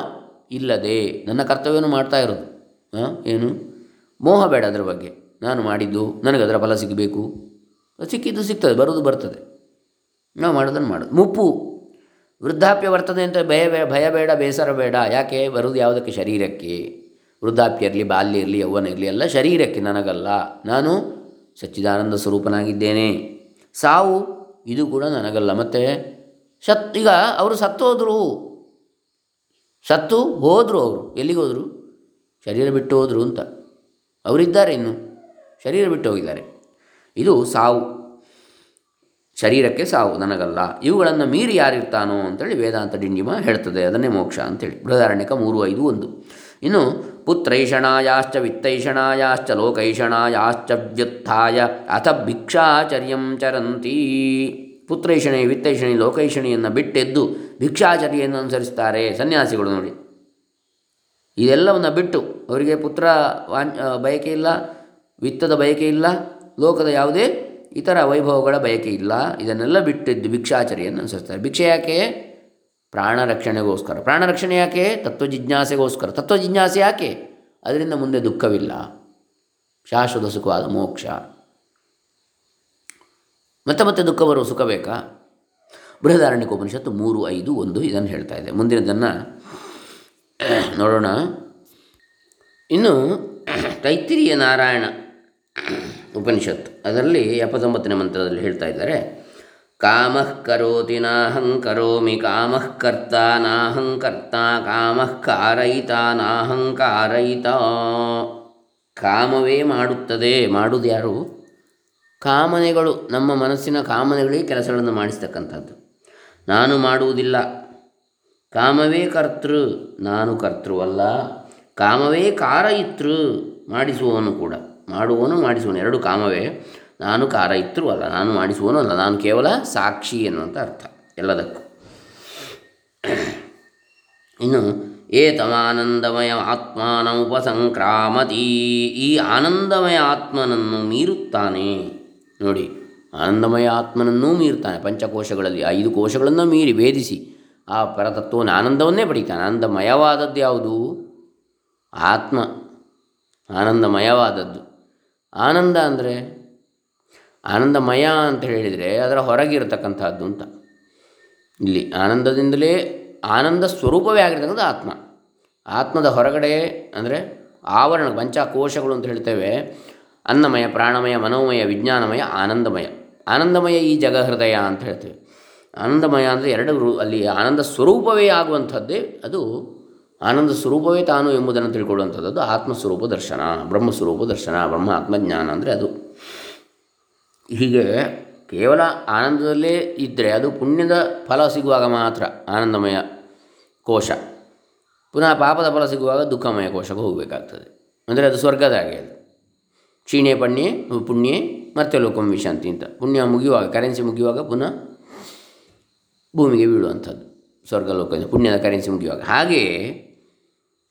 Speaker 1: ಇಲ್ಲದೆ ನನ್ನ ಕರ್ತವ್ಯವನ್ನು ಮಾಡ್ತಾ ಇರೋದು. ಏನು? ಮೋಹ ಬೇಡ ಅದರ ಬಗ್ಗೆ. ನಾನು ಮಾಡಿದ್ದು ನನಗೆ ಅದರ ಫಲ ಸಿಗಬೇಕು. ಸಿಕ್ಕಿದ್ದು ಸಿಗ್ತದೆ ಬರೋದು ಬರ್ತದೆ. ನಾವು ಮಾಡೋದನ್ನು ಮಾಡೋದು. ಮುಪ್ಪು ವೃದ್ಧಾಪ್ಯ ಬರ್ತದೆ ಅಂತ ಭಯ ಬೇ ಭಯ ಬೇಡ, ಬೇಸರ ಬೇಡ. ಯಾಕೆ? ಬರೋದು ಯಾವುದಕ್ಕೆ? ಶರೀರಕ್ಕೆ. ವೃದ್ಧಾಪ್ಯ ಇರಲಿ, ಬಾಲ್ಯ ಇರಲಿ ಯೌವನ ಇರಲಿ, ಎಲ್ಲ ಶರೀರಕ್ಕೆ ನನಗಲ್ಲ. ನಾನು ಸಚ್ಚಿದಾನಂದ ಸ್ವರೂಪನಾಗಿದ್ದೇನೆ. ಸಾವು, ಇದು ಕೂಡ ನನಗಲ್ಲ. ಮತ್ತು ಸತ್ ಈಗ ಅವರು ಸತ್ತೋದ್ರು. ಸತ್ತು ಹೋದರು ಅವರು. ಎಲ್ಲಿಗೆ ಹೋದರು? ಶರೀರ ಬಿಟ್ಟು ಹೋದರು ಅಂತ. ಅವರಿದ್ದಾರೆ ಇನ್ನು. ಶರೀರ ಬಿಟ್ಟು ಹೋಗಿದ್ದಾರೆ. ಇದು ಸಾವು. ಶರೀರಕ್ಕೆ ಸಾವು, ನನಗಲ್ಲ. ಇವುಗಳನ್ನು ಮೀರಿ ಯಾರಿರ್ತಾನೋ ಅಂತೇಳಿ ವೇದಾಂತ ಡಿಂಡಿಮ ಹೇಳ್ತದೆ. ಅದನ್ನೇ ಮೋಕ್ಷ ಅಂತೇಳಿ. ಬೃಹದಾರಣ್ಯಕ ಮೂರು ಐದು ಒಂದು. ಇನ್ನು ಪುತ್ರೈಷಣಾಯಾಶ್ಚ ವಿತ್ತೈಷಣಾಯಾಶ್ಚ ಲೋಕೈಷಣಾಯಾಶ್ಚ ವ್ಯುತ್ಥಾಯ ಅಥ ಭಿಕ್ಷಾಚರ್ಯಂ ಚರಂತಿ. ಪುತ್ರೈಷಣಿ, ವಿತ್ತೈಷಣಿ, ಲೋಕೈಷಣಿಯನ್ನು ಬಿಟ್ಟೆದ್ದು ಭಿಕ್ಷಾಚರ್ಯನ್ನು ಅನುಸರಿಸ್ತಾರೆ ಸನ್ಯಾಸಿಗಳು ನೋಡಿ. ಇದೆಲ್ಲವನ್ನು ಬಿಟ್ಟು ಅವರಿಗೆ ಪುತ್ರ ವಾನ್, ಬಯಕೆ ಇಲ್ಲ, ವಿತ್ತದ ಬಯಕೆ ಇಲ್ಲ, ಲೋಕದ ಯಾವುದೇ ಇತರ ವೈಭವಗಳ ಬಯಕೆ ಇಲ್ಲ. ಇದನ್ನೆಲ್ಲ ಬಿಟ್ಟಿದ್ದು ಭಿಕ್ಷಾಚರಿಯನ್ನು ಅನುಸರಿಸ್ತಾರೆ. ಭಿಕ್ಷೆ ಯಾಕೆ? ಪ್ರಾಣ ರಕ್ಷಣೆಗೋಸ್ಕರ. ಪ್ರಾಣ ರಕ್ಷಣೆ ಯಾಕೆ? ತತ್ವ ಜಿಜ್ಞಾಸೆಗೋಸ್ಕರ. ತತ್ವ ಜಿಜ್ಞಾಸೆ ಯಾಕೆ? ಅದರಿಂದ ಮುಂದೆ ದುಃಖವಿಲ್ಲ. ಶಾಶ್ವತ ಸುಖವಾದ ಮೋಕ್ಷ. ಮತ್ತೆ ಮತ್ತೆ ದುಃಖ ಬರುವ ಸುಖ ಬೇಕಾ? ಉಪನಿಷತ್ತು ಮೂರು, ಐದು, ಒಂದು ಇದನ್ನು ಹೇಳ್ತಾ ಇದೆ. ಮುಂದಿನದನ್ನು ನೋಡೋಣ. ಇನ್ನು ತೈತಿರಿಯ ನಾರಾಯಣ ಉಪನಿಷತ್ತು. ಅದರಲ್ಲಿ ಎಪ್ಪತ್ತೊಂಬತ್ತನೇ ಮಂತ್ರದಲ್ಲಿ ಹೇಳ್ತಾ ಇದ್ದಾರೆ. ಕಾಮಃ ಕರೋತಿ ನಾಹಂ ಕರೋಮಿ, ಕಾಮಃ ಕರ್ತ ನಾಹಂ ಕರ್ತ, ಕಾಮಃ ಕಾರಯಿತ ಕಾಮವೇ ಮಾಡುತ್ತದೆ, ಮಾಡುವುದು ಯಾರು? ಕಾಮನೆಗಳು, ನಮ್ಮ ಮನಸ್ಸಿನ ಕಾಮನೆಗಳೇ ಕೆಲಸಗಳನ್ನು ಮಾಡಿಸ್ತಕ್ಕಂಥದ್ದು. ನಾನು ಮಾಡುವುದಿಲ್ಲ. ಕಾಮವೇ ಕರ್ತೃ, ನಾನು ಕರ್ತೃವಲ್ಲ. ಕಾಮವೇ ಕಾರಯಿತೃ ಮಾಡಿಸುವವನು ಕೂಡ. ಮಾಡುವವನು ಮಾಡಿಸುವನು. ಎರಡು ಕಾಮವೇ. ನಾನು ಕಾರಯಿತೃ ಅಲ್ಲ, ನಾನು ಮಾಡಿಸುವನು ಅಲ್ಲ, ನಾನು ಕೇವಲ ಸಾಕ್ಷಿ ಎನ್ನುವಂಥ ಅರ್ಥ. ಎಲ್ಲದಕ್ಕೂ. ಇನ್ನು ಏತಮಾನಂದಮಯ ಆತ್ಮಾನ ಉಪಸಂಕ್ರಾಮತಿ ಈ ಆನಂದಮಯ ಆತ್ಮನನ್ನು ಮೀರುತ್ತಾನೆ. ನೋಡಿ, ಆನಂದಮಯ ಆತ್ಮನನ್ನೂ ಮೀರ್ತಾನೆ ಪಂಚಕೋಶಗಳಲ್ಲಿ ಐದು ಕೋಶಗಳನ್ನು ಮೀರಿ ಭೇದಿಸಿ ಆ ಪರತತ್ವವನ್ನು ಆನಂದವನ್ನೇ ಪಡಿತಾನೆ. ಆನಂದಮಯವಾದದ್ದು ಯಾವುದು? ಆತ್ಮ. ಆನಂದಮಯವಾದದ್ದು. ಆನಂದ ಅಂದರೆ ಆನಂದಮಯ ಅಂತ ಹೇಳಿದರೆ ಅದರ ಹೊರಗಿರತಕ್ಕಂಥದ್ದು ಅಂತ. ಇಲ್ಲಿ ಆನಂದದಿಂದಲೇ ಆನಂದ ಸ್ವರೂಪವೇ ಆಗಿರ್ತಕ್ಕಂಥ ಆತ್ಮ. ಆತ್ಮದ ಹೊರಗಡೆ ಅಂದರೆ ಆವರಣ, ಪಂಚಕೋಶಗಳು ಅಂತ ಹೇಳ್ತೇವೆ. ಅನ್ನಮಯ, ಪ್ರಾಣಮಯ, ಮನೋಮಯ, ವಿಜ್ಞಾನಮಯ, ಆನಂದಮಯ. ಆನಂದಮಯ ಈ ಜಗಹೃದಯ ಅಂತ ಹೇಳ್ತೇವೆ. ಆನಂದಮಯ ಅಂದರೆ ಎರಡು ಅಲ್ಲಿ ಆನಂದ ಸ್ವರೂಪವೇ ಆಗುವಂಥದ್ದೇ ಅದು ಆನಂದ ಸ್ವರೂಪವೇ ತಾನು ಎಂಬುದನ್ನು ತಿಳ್ಕೊಳ್ಳುವಂಥದ್ದು ಆತ್ಮಸ್ವರೂಪ ದರ್ಶನ, ಬ್ರಹ್ಮಸ್ವರೂಪ ದರ್ಶನ, ಬ್ರಹ್ಮ ಆತ್ಮಜ್ಞಾನ ಅಂದರೆ ಅದು. ಹೀಗೆ ಕೇವಲ ಆನಂದದಲ್ಲೇ ಇದ್ದರೆ ಅದು ಪುಣ್ಯದ ಫಲ ಸಿಗುವಾಗ ಮಾತ್ರ ಆನಂದಮಯ ಕೋಶ. ಪುನಃ ಪಾಪದ ಫಲ ಸಿಗುವಾಗ ದುಃಖಮಯ ಕೋಶಕ್ಕೆ ಹೋಗಬೇಕಾಗ್ತದೆ. ಅಂದರೆ ಅದು ಸ್ವರ್ಗದ ಹಾಗೆ ಅದು. ಕ್ಷೀಣೆ ಪಣ್ಯೆ, ಪುಣ್ಯೆ ಮತ್ತೆ ಲೋಕಂ ವಿಶಾಂತಿ ಅಂತ. ಪುಣ್ಯ ಮುಗಿಯುವಾಗ ಕರೆನ್ಸಿ ಮುಗಿಯುವಾಗ ಪುನಃ ಭೂಮಿಗೆ ಬೀಳುವಂಥದ್ದು. ಲೋಕದ ಪುಣ್ಯದ ಕರೆನ್ಸಿ ಮುಗಿಯುವಾಗ. ಹಾಗೆಯೇ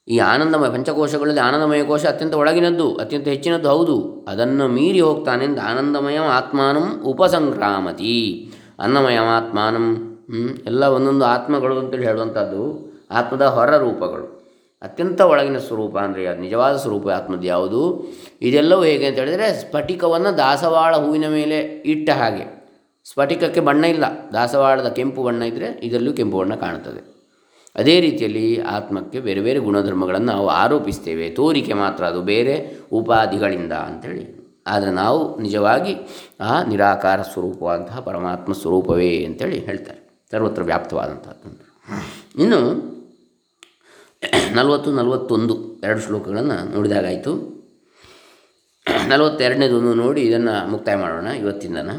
Speaker 1: ಈ ಆನಂದಮಯ ಪಂಚಕೋಶಗಳಲ್ಲಿ ಆನಂದಮಯ ಕೋಶ ಅತ್ಯಂತ ಒಳಗಿನದ್ದು, ಅತ್ಯಂತ ಹೆಚ್ಚಿನದ್ದು ಹೌದು. ಅದನ್ನು ಮೀರಿ ಹೋಗ್ತಾನೆಂದು ಆನಂದಮಯ ಆತ್ಮಾನಂ ಉಪಸಂಕ್ರಾಮತಿ ಅನ್ನಮಯ ಆತ್ಮಾನಂ ಎಲ್ಲ ಒಂದೊಂದು ಆತ್ಮಗಳು ಅಂತೇಳಿ ಹೇಳುವಂಥದ್ದು ಆತ್ಮದ ಹೊರ ರೂಪಗಳು. ಅತ್ಯಂತ ಒಳಗಿನ ಸ್ವರೂಪ ಅಂದರೆ ಅದು ನಿಜವಾದ ಸ್ವರೂಪ ಆತ್ಮದ ಯಾವುದು? ಇದೆಲ್ಲವೂ ಹೇಗೆ ಅಂತ ಹೇಳಿದರೆ ಸ್ಫಟಿಕವನ್ನು ದಾಸವಾಳ ಹೂವಿನ ಮೇಲೆ ಇಟ್ಟ ಹಾಗೆ. ಸ್ಫಟಿಕಕ್ಕೆ ಬಣ್ಣ ಇಲ್ಲ. ದಾಸವಾಳದ ಕೆಂಪು ಬಣ್ಣ ಇದ್ದರೆ ಇದರಲ್ಲೂ ಕೆಂಪು ಬಣ್ಣ ಕಾಣುತ್ತದೆ ಅದೇ ರೀತಿಯಲ್ಲಿ ಆತ್ಮಕ್ಕೆ ಬೇರೆ ಬೇರೆ ಗುಣಧರ್ಮಗಳನ್ನು ನಾವು ಆರೋಪಿಸ್ತೇವೆ. ತೋರಿಕೆ ಮಾತ್ರ ಅದು ಬೇರೆ ಉಪಾಧಿಗಳಿಂದ ಅಂಥೇಳಿ ಆದರೆ ನಾವು ನಿಜವಾಗಿ ಆ ನಿರಾಕಾರ ಸ್ವರೂಪವಾದಂತಹ ಪರಮಾತ್ಮ ಸ್ವರೂಪವೇ ಅಂತೇಳಿ ಹೇಳ್ತಾರೆ. ಸರ್ವತ್ರ ವ್ಯಾಪ್ತವಾದಂಥದ್ದು ಇನ್ನು ನಲವತ್ತು ನಲವತ್ತೊಂದು ಎರಡು ಶ್ಲೋಕಗಳನ್ನು ನೋಡಿದಾಗಾಯಿತು. ನಲವತ್ತೆರಡನೇದೊಂದು ನೋಡಿ ಇದನ್ನು ಮುಕ್ತಾಯ ಮಾಡೋಣ ಇವತ್ತಿಂದನ.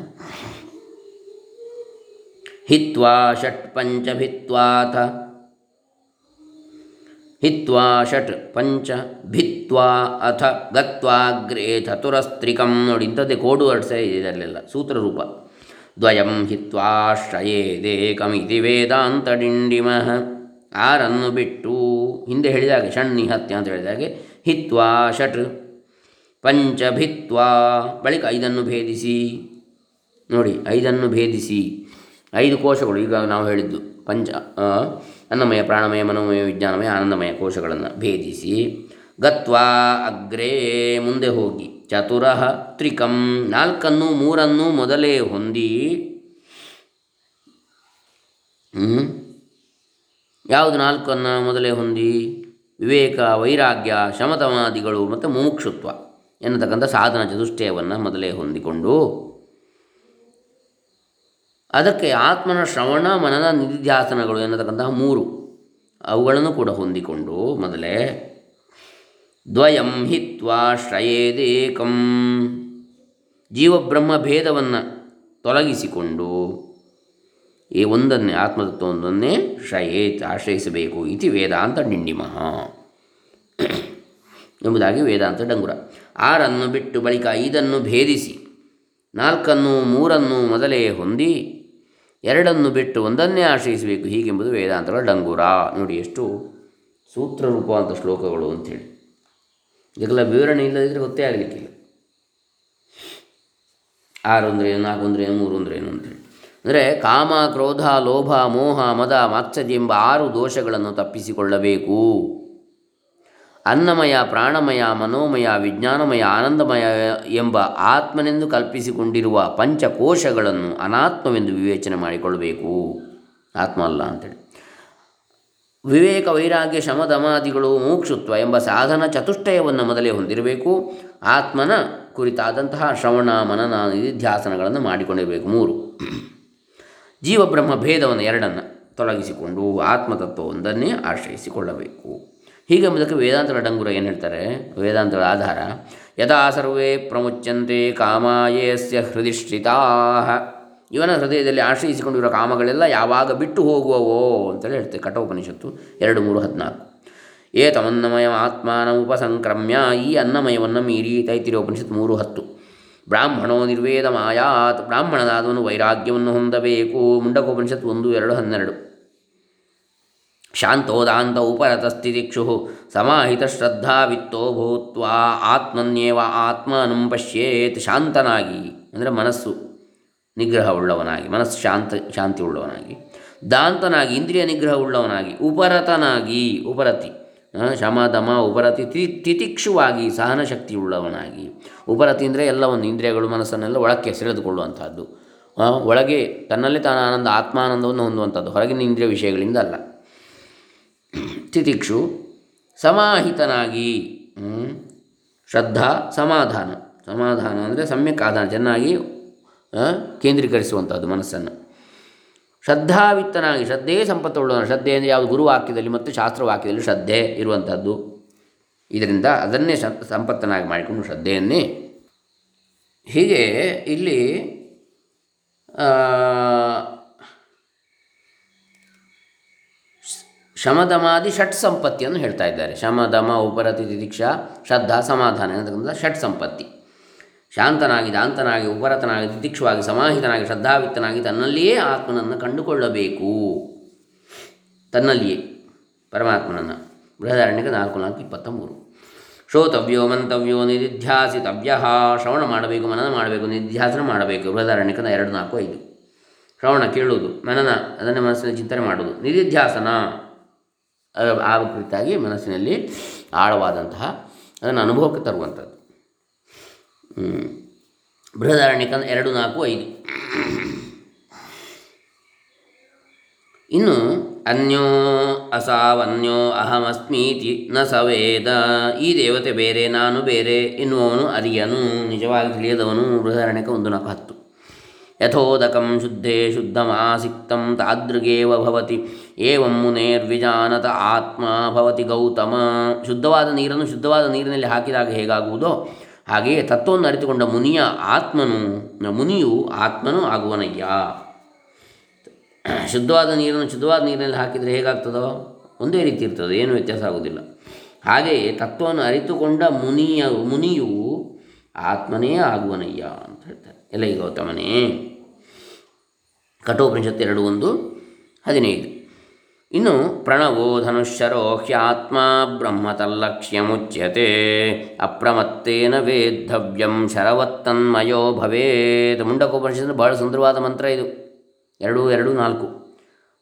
Speaker 1: ಹಿತ್ವಾ ಷಟ್ ಪಂಚ ಭಿತ್ವಾಥ ಹಿತ್ವಾ ಷಟ್ ಪಂಚ ಭಿತ್ವಾ ಅಥ ಗತ್ವಾಗ್ರೇ ಚತುರಸ್ತ್ರಿಕಂ ನೋಡಿ ಇಂಥದ್ದೇ ಕೋಡು ವರ್ಡ್ಸೇ ಇದೆ ಇದರಲ್ಲೆಲ್ಲ, ಸೂತ್ರರೂಪ. ದ್ವಯಂ ಹಿತ್ವಾಶ್ರಯೇದೇಕಮಿತಿ ವೇದಾಂತ ಡಿಂಡಿಮಃ. ಆರನ್ನು ಬಿಟ್ಟು ಹಿಂದೆ ಹೇಳಿದಾಗೆ ಷಣ್ಣಿ ಹತ್ಯ ಅಂತ ಹೇಳಿದಾಗೆ ಹಿತ್ವಾ ಷಟ್ ಪಂಚ ಭಿತ್ವಾ. ಬಳಿಕ ಐದನ್ನು ಭೇದಿಸಿ, ನೋಡಿ ಐದನ್ನು ಭೇದಿಸಿ, ಐದು ಕೋಶಗಳು ಈಗ ನಾವು ಹೇಳಿದ್ದು, ಪಂಚ ಅನ್ನಮಯ ಪ್ರಾಣಮಯ ಮನೋಮಯ ವಿಜ್ಞಾನಮಯ ಆನಂದಮಯ ಕೋಶಗಳನ್ನು ಭೇದಿಸಿ ಗತ್ವಾ ಅಗ್ರೇ ಮುಂದೆ ಹೋಗಿ ಚತುರ ತ್ರಿಕಂ ನಾಲ್ಕನ್ನು ಮೂರನ್ನು ಮೊದಲೇ ಹೊಂದಿ. ಯಾವುದು ನಾಲ್ಕನ್ನು ಮೊದಲೇ ಹೊಂದಿ? ವಿವೇಕ, ವೈರಾಗ್ಯ ಶಮತಮಾದಿಗಳು ಮತ್ತು ಮುಮುಕ್ಷುತ್ವ ಎನ್ನತಕ್ಕಂಥ ಸಾಧನ ಚತುಷ್ಟಯವನ್ನು ಮೊದಲೇ ಹೊಂದಿಕೊಂಡು ಅದಕ್ಕೆ ಆತ್ಮನ ಶ್ರವಣ, ಮನನ ನಿಧಿಧ್ಯಾಸನಗಳು ಎನ್ನತಕ್ಕಂತಹ ಮೂರು. ಅವುಗಳನ್ನು ಕೂಡ ಹೊಂದಿಕೊಂಡು ಮೊದಲೇ, ದ್ವಯಂ ಹಿತ್ವಾ ಶ್ರಯೇದೇಕಂ. ಜೀವಬ್ರಹ್ಮ ಭೇದವನ್ನು ತೊಲಗಿಸಿಕೊಂಡು ಈ ಒಂದನ್ನೇ ಆತ್ಮತತ್ವವೊಂದನ್ನೇ ಶ್ರಯೇತ್ ಆಶ್ರಯಿಸಬೇಕು ಇತಿ ವೇದಾಂತ ಡಿಂಡಿಮಃ. ಎಂಬುದಾಗಿ ವೇದಾಂತ ಡಂಗುರ. ಆರನ್ನು ಬಿಟ್ಟು ಬಳಿಕ ಐದನ್ನು ಭೇದಿಸಿ, ನಾಲ್ಕನ್ನು, ಮೂರನ್ನು ಮೊದಲೇ ಹೊಂದಿ ಎರಡನ್ನು ಬಿಟ್ಟು ಒಂದನ್ನೇ ಆಶ್ರಯಿಸಬೇಕು. ಹೀಗೆಂಬುದು ವೇದಾಂತಗಳ ಡಂಗುರ. ನೋಡಿ ಎಷ್ಟು ಸೂತ್ರ ರೂಪವಂತ ಶ್ಲೋಕಗಳು ಅಂಥೇಳಿ. ಇದಕ್ಕೆಲ್ಲ ವಿವರಣೆ ಇಲ್ಲದಿದ್ದರೆ ಗೊತ್ತೇ ಆಗಲಿಕ್ಕಿಲ್ಲ. ಆರು ಅಂದರೆ ಏನು ನಾಲ್ಕು ಅಂದರೆ ಏನು ಮೂರು ಅಂದರೆ ಏನು ಅಂತೇಳಿ ಅಂದರೆ ಕಾಮ, ಕ್ರೋಧ, ಲೋಭ, ಮೋಹ, ಮದ, ಮಾತ್ಸರ್ಯ ಎಂಬ ಆರು ದೋಷಗಳನ್ನು ತಪ್ಪಿಸಿಕೊಳ್ಳಬೇಕು. ಅನ್ನಮಯ, ಪ್ರಾಣಮಯ, ಮನೋಮಯ, ವಿಜ್ಞಾನಮಯ, ಆನಂದಮಯ ಎಂಬ ಆತ್ಮನೆಂದು ಕಲ್ಪಿಸಿಕೊಂಡಿರುವ ಪಂಚಕೋಶಗಳನ್ನು ಅನಾತ್ಮವೆಂದು ವಿವೇಚನೆ ಮಾಡಿಕೊಳ್ಳಬೇಕು. ಆತ್ಮ ಅಲ್ಲ ಅಂತೇಳಿ. ವಿವೇಕ, ವೈರಾಗ್ಯ ಶಮಧಮಾದಿಗಳು ಮೋಕ್ಷುತ್ವ ಎಂಬ ಸಾಧನ ಚತುಷ್ಟಯವನ್ನು ಮೊದಲೇ ಹೊಂದಿರಬೇಕು. ಆತ್ಮನ ಕುರಿತಾದಂತಹ ಶ್ರವಣ, ಮನನ, ನಿಧಿಧ್ಯಾಸನಗಳನ್ನು ಮಾಡಿಕೊಂಡಿರಬೇಕು ಮೂರು. ಜೀವಬ್ರಹ್ಮ ಭೇದವನ್ನು ಎರಡನ್ನು ತೊಲಗಿಸಿಕೊಂಡು ಆತ್ಮತತ್ವವೊಂದನ್ನೇ ಆಶ್ರಯಿಸಿಕೊಳ್ಳಬೇಕು. ಹೀಗೆ ಎಂಬುದಕ್ಕೆ ವೇದಾಂತಗಳ ಡಂಗುರ ಏನು ಹೇಳ್ತಾರೆ? ವೇದಾಂತಗಳ ಆಧಾರ. ಯಥಾ ಸರ್ವೇ ಪ್ರಮುಚ್ಯಂತೆ ಕಾಮಾಯೇಸ್ಯ ಹೃದಿಷ್ಠಿತಾ ಇವನ ಹೃದಯದಲ್ಲಿ ಆಶ್ರಯಿಸಿಕೊಂಡಿರುವ ಕಾಮಗಳೆಲ್ಲ ಯಾವಾಗ ಬಿಟ್ಟು ಹೋಗುವವೋ ಅಂತೇಳಿ ಹೇಳ್ತೇವೆ ಕಠೋಪನಿಷತ್ತು ಎರಡು ಮೂರು ಹದಿನಾಲ್ಕು. ಏ ತಮನ್ನಮಯ ಆತ್ಮಾನ ಉಪಸಂಕ್ರಮ್ಯ. ಈ ಅನ್ನಮಯವನ್ನು ಮೀರಿ ಉಪನಿಷತ್ತು ಮೂರು ಹತ್ತು. ಬ್ರಾಹ್ಮಣೋ ನಿರ್ವೇದ ಮಾಯಾತ್ ಬ್ರಾಹ್ಮಣನಾದವನು ವೈರಾಗ್ಯವನ್ನು ಹೊಂದಬೇಕು. ಮುಂಡಕೋಪನಿಷತ್ತು ಒಂದು, ಎರಡು, ಹನ್ನೆರಡು. ಶಾಂತೋದಾಂತ ಸಮಾಹಿತ ಶ್ರದ್ಧಾವಿತ್ತೋ ಭೂತ್ವ ಆತ್ಮನ್ಯೇವ ಆತ್ಮನಂ ಪಶ್ಯೇತ್ ಶಾಂತನಾಗಿ ಅಂದರೆ ಮನಸ್ಸು ನಿಗ್ರಹವುಳ್ಳವನಾಗಿ, ಮನಸ್ಸು ಶಾಂತ ಶಾಂತಿ ಉಳ್ಳವನಾಗಿ ದಾಂತನಾಗಿ, ಇಂದ್ರಿಯ ನಿಗ್ರಹವುಳ್ಳವನಾಗಿ, ಉಪರತನಾಗಿ, ಉಪರತಿ ಶಮ, ದಮ, ಉಪರತಿ ತಿತಿಕ್ಷುವಾಗಿ ಸಹನ ಶಕ್ತಿಯುಳ್ಳವನಾಗಿ ಉಪರತಿ ಅಂದರೆ ಎಲ್ಲವನ್ನು ಇಂದ್ರಿಯಗಳು, ಮನಸ್ಸನ್ನೆಲ್ಲ ಒಳಕ್ಕೆ ಸೆಳೆದುಕೊಳ್ಳುವಂಥದ್ದು ಒಳಗೆ ತನ್ನಲ್ಲೇ ತಾನ ಆನಂದ ಆತ್ಮಾನಂದವನ್ನು ಹೊಂದುವಂಥದ್ದು ಹೊರಗಿನ ಇಂದ್ರಿಯ ವಿಷಯಗಳಿಂದ ಅಲ್ಲ. ತಿತಿಕ್ಷು ಸಮಾಹಿತನಾಗಿ ಶ್ರದ್ಧಾ ಸಮಾಧಾನ. ಸಮಾಧಾನ ಅಂದರೆ ಸಮ್ಯಕ್ ಆಧಾನ ಚೆನ್ನಾಗಿ ಕೇಂದ್ರೀಕರಿಸುವಂಥದ್ದು ಮನಸ್ಸನ್ನು. ಶ್ರದ್ಧಾವಿತ್ತನಾಗಿ ಶ್ರದ್ಧೆಯೇ ಸಂಪತ್ತುಳ್ಳವನು ಶ್ರದ್ಧೆ ಅಂದರೆ ಯಾವುದು ಗುರುವಾಕ್ಯದಲ್ಲಿ ಮತ್ತು ಶಾಸ್ತ್ರವಾಕ್ಯದಲ್ಲಿ ಶ್ರದ್ಧೆ ಇರುವಂಥದ್ದು ಇದರಿಂದ ಅದನ್ನೇ ಸಂಪತ್ತನಾಗಿ ಮಾಡಿಕೊಂಡು ಶ್ರದ್ಧೆಯನ್ನೇ ಹೀಗೆ ಇಲ್ಲಿ ಶಮದಮಾದಿ ಷಟ್ ಸಂಪತ್ತಿಯನ್ನು ಹೇಳ್ತಾ ಇದ್ದಾರೆ. ಶಮದಮ, ಉಪರತಿ, ತಿದೀಕ್ಷಾ, ಶ್ರದ್ಧಾ, ಸಮಾಧಾನ ಅಂತಕ್ಕಂಥ ಷಟ್ ಸಂಪತ್ತಿ. ಶಾಂತನಾಗಿ, ದಾಂತನಾಗಿ, ಉಪರತನಾಗಿ ದಿದಿಕ್ಷವಾಗಿ ಸಮಾಹಿತನಾಗಿ, ಶ್ರದ್ಧಾವಿತ್ತನಾಗಿ ತನ್ನಲ್ಲಿಯೇ ಆತ್ಮನನ್ನು ಕಂಡುಕೊಳ್ಳಬೇಕು. ತನ್ನಲ್ಲಿಯೇ, ಪರಮಾತ್ಮನನ್ನು. ಬೃಹದಾರಣ್ಯಕ್ಕೆ ನಾಲ್ಕು ನಾಲ್ಕು ಇಪ್ಪತ್ತ ಮೂರು ಶ್ರೋತವ್ಯೋ, ಮಂತವ್ಯೋ ನಿಧಿಧ್ಯಾಸಿತವ್ಯ ಶ್ರವಣ ಮಾಡಬೇಕು, ಮನನ ಮಾಡಬೇಕು ನಿಧ್ಯಾಸನ ಮಾಡಬೇಕು. ಬೃಹದಾರಣ್ಯಕನ ಎರಡು, ನಾಲ್ಕು, ಐದು. ಶ್ರವಣ ಕೇಳುವುದು, ಮನನ, ಅದನ್ನೇ ಮನಸ್ಸಿನ ಚಿಂತನೆ ಮಾಡುವುದು. ನಿಧಿಧ್ಯಾಸನ. ಆ ಕುರಿತಾಗಿ ಮನಸ್ಸಿನಲ್ಲಿ ಆಳವಾದಂತಹ ಅದನ್ನು ಅನುಭವಕ್ಕೆ ತರುವಂಥದ್ದು. ಬೃಹದಾರಣ್ಯಕ ಎರಡು, ನಾಲ್ಕು, ಐದು. ಇನ್ನು ಅನ್ಯೋ ಅಸಾವನ್ಯೋ ಅಹಮಸ್ಮೀತಿ ನ ಸವೇದ ಈ ದೇವತೆ ಬೇರೆ, ನಾನು ಬೇರೆ ಎನ್ನುವವನು ಅರಿಯನು. ನಿಜವಾಗಿ ತಿಳಿಯದವನು ಬೃಹದಾರಣ್ಯಕ ಒಂದು, ನಾಲ್ಕು ಯಥೋದಕಂ ಶುದ್ಧೇ ಶುದ್ಧಮಾಸಿಕ್ತಂ ತಾದೃಗೇವ ಭವತಿ ಏವಂ ಮುನೇರ್ವಿಜಾನತ ಆತ್ಮ ಭವತಿ ಗೌತಮ ಶುದ್ಧವಾದ ನೀರನ್ನು ಶುದ್ಧವಾದ ನೀರಿನಲ್ಲಿ ಹಾಕಿದಾಗ ಹೇಗಾಗುವುದೋ? ಹಾಗೆಯೇ ತತ್ವವನ್ನು ಅರಿತುಕೊಂಡ ಮುನಿಯ ಆತ್ಮನು, ಮುನಿಯು ಆತ್ಮನು ಆಗುವನಯ್ಯ. ಶುದ್ಧವಾದ ನೀರನ್ನು ಶುದ್ಧವಾದ ನೀರಿನಲ್ಲಿ ಹಾಕಿದರೆ ಹೇಗಾಗ್ತದೋ? ಒಂದೇ ರೀತಿ ಇರ್ತದೆ, ಏನು ವ್ಯತ್ಯಾಸ ಆಗುವುದಿಲ್ಲ. ಹಾಗೆಯೇ ತತ್ವವನ್ನು ಅರಿತುಕೊಂಡ ಮುನಿಯ, ಮುನಿಯು ಆತ್ಮನೇ ಆಗುವನಯ್ಯ ಅಂತ ಹೇಳ್ತಾರೆ. ಎಲ್ಲ ಗೌತಮನೇ? ಕಠೋಪನಿಷತ್ತು ಎರಡು ಒಂದು ಹದಿನೈದು. ಇನ್ನು ಪ್ರಣವೋ ಧನುಷ್ಯರೋ ಹ್ಯಾತ್ಮ ಬ್ರಹ್ಮತಲ್ಲಕ್ಷ್ಯಮುಚ್ಯತೆ, ಅಪ್ರಮತ್ತೇನ ವೇದ್ಧವ್ಯಂ ಶರವತ್ತನ್ಮಯೋ ಭವೇತ್. ಮುಂಡಕೋಪನಿಷತ್ತು ಬಹಳ ಸುಂದರವಾದ ಮಂತ್ರ ಇದು. ಎರಡು ಎರಡು, ನಾಲ್ಕು.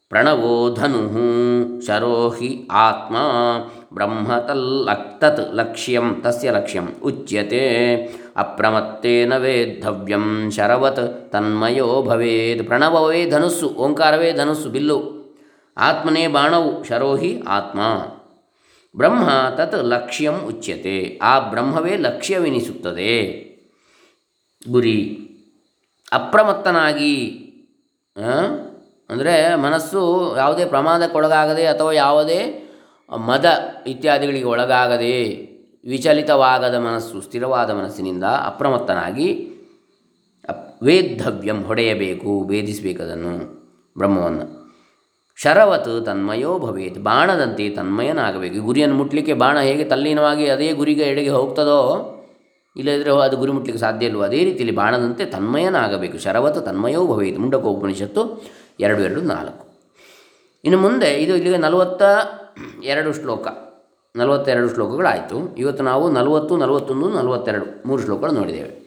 Speaker 1: ಪ್ರಣವೋ ಧನು ಶರೋ ಹಿ ಆತ್ಮ ಬ್ರಹ್ಮತಲ್ಲಕ್ ತತ್ ಲಕ್ಷ್ಯಂ, ತಸ್ಯ ಲಕ್ಷ್ಯಂ ಉಚ್ಯತೆ. ಅಪ್ರಮತ್ತೇನ ವೇದ್ಧವ್ಯಂ ಶರವತ್ ತನ್ಮಯೋ ಭವೇದ್ ಪ್ರಣವವೇ ಧನುಸ್ಸು, ಓಂಕಾರವೇ ಧನುಸ್ಸು, ಬಿಲ್ಲು. ಆತ್ಮನೇ ಬಾಣವು, ಶರೋಹಿ ಆತ್ಮ. ಬ್ರಹ್ಮ ತತ್ ಲಕ್ಷ್ಯಂ ಉಚ್ಯತೆ, ಆ ಬ್ರಹ್ಮವೇ ಲಕ್ಷ್ಯವೆನಿಸುತ್ತದೆ. ಗುರಿ. ಅಪ್ರಮತ್ತನಾಗಿ ಅಂದರೆ ಮನಸ್ಸು ಯಾವುದೇ ಪ್ರಮಾದಕ್ಕೊಳಗಾಗದೆ ಅಥವಾ ಯಾವುದೇ ಮದ ಇತ್ಯಾದಿಗಳಿಗೆ ಒಳಗಾಗದೆ ವಿಚಲಿತವಾಗದ ಮನಸ್ಸು ಸ್ಥಿರವಾದ ಮನಸ್ಸಿನಿಂದ ಅಪ್ರಮತ್ತನಾಗಿ ವೇದ್ಧವ್ಯಂ ಹೊಡೆಯಬೇಕು ಭೇದಿಸಬೇಕದನ್ನು ಬ್ರಹ್ಮವನ್ನು. ಶರವತ್ ತನ್ಮಯೋ ಭವೇತ್, ಬಾಣದಂತೆ ತನ್ಮಯನಾಗಬೇಕು. ಗುರಿಯನ್ನು ಮುಟ್ಲಿಕ್ಕೆ ಬಾಣ ಹೇಗೆ ತಲ್ಲೀನವಾಗಿ ಅದೇ ಗುರಿಗೆ ಎಡೆಗೆ ಹೋಗ್ತದೋ ಇಲ್ಲದಿದ್ದರೆ ಅದು ಗುರಿ ಮುಟ್ಲಿಕ್ಕೆ ಸಾಧ್ಯ ಇಲ್ಲವೋ ಅದೇ ರೀತಿಯಲ್ಲಿ ಬಾಣದಂತೆ ತನ್ಮಯನಾಗಬೇಕು. ಶರವತ್ ತನ್ಮಯೋ ಭವೇತ್ ಮುಂಡಕ ಉಪನಿಷತ್ತು ಎರಡು ಎರಡು, ನಾಲ್ಕು. ಇನ್ನು ಮುಂದೆ ಇದು ಇಲ್ಲಿಗೆ ನಲವತ್ತ ಎರಡು ಶ್ಲೋಕ. ನಲವತ್ತೆರಡು ಶ್ಲೋಕಗಳಾಯಿತು. ಇವತ್ತು ನಾವು ನಲವತ್ತು, ನಲವತ್ತೊಂದು, ನಲವತ್ತೆರಡು ಮೂರು ಶ್ಲೋಕಗಳು ನೋಡಿದ್ದೇವೆ.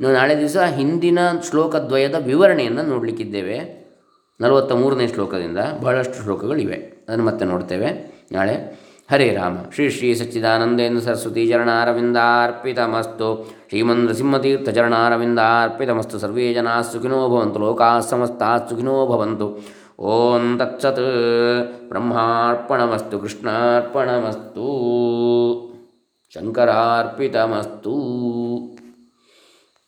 Speaker 1: ನಾವು ನಾಳೆ ದಿವಸ ಹಿಂದಿನ ಶ್ಲೋಕದ್ವಯದ ವಿವರಣೆಯನ್ನು ನೋಡಲಿಕ್ಕಿದ್ದೇವೆ. ನಲವತ್ತ ಮೂರನೇ ಶ್ಲೋಕದಿಂದ ಬಹಳಷ್ಟು ಶ್ಲೋಕಗಳಿವೆ. ಅದನ್ನು ಮತ್ತೆ ನೋಡ್ತೇವೆ ನಾಳೆ. ಹರೇ ರಾಮ. ಶ್ರೀ ಶ್ರೀ ಸಚ್ಚಿದಾನಂದೇಂದ್ರ ಸರಸ್ವತಿ ಚರಣಾರವಿಂದಾರ್ಪಿತಮಸ್ತು. ಶ್ರೀಮನ್ ನೃಸಿಂಹತೀರ್ಥ ಚರಣಾರವಿಂದಾರ್ಪಿತಮಸ್ತು. ಸರ್ವೇ ಜನಾ ಸುಖಿನೋ ಭವಂತು. ಲೋಕಾ ಸಮಸ್ತಾ ಸುಖಿನೋ ಭವಂತು. ಓಂ ತತ್ಸತ್. ಬ್ರಹ್ಮಾರ್ಪಣಮಸ್ತು ಕೃಷ್ಣಾರ್ಪಣಮಸ್ತು ಶಂಕರಾರ್ಪಿತಮಸ್ತು.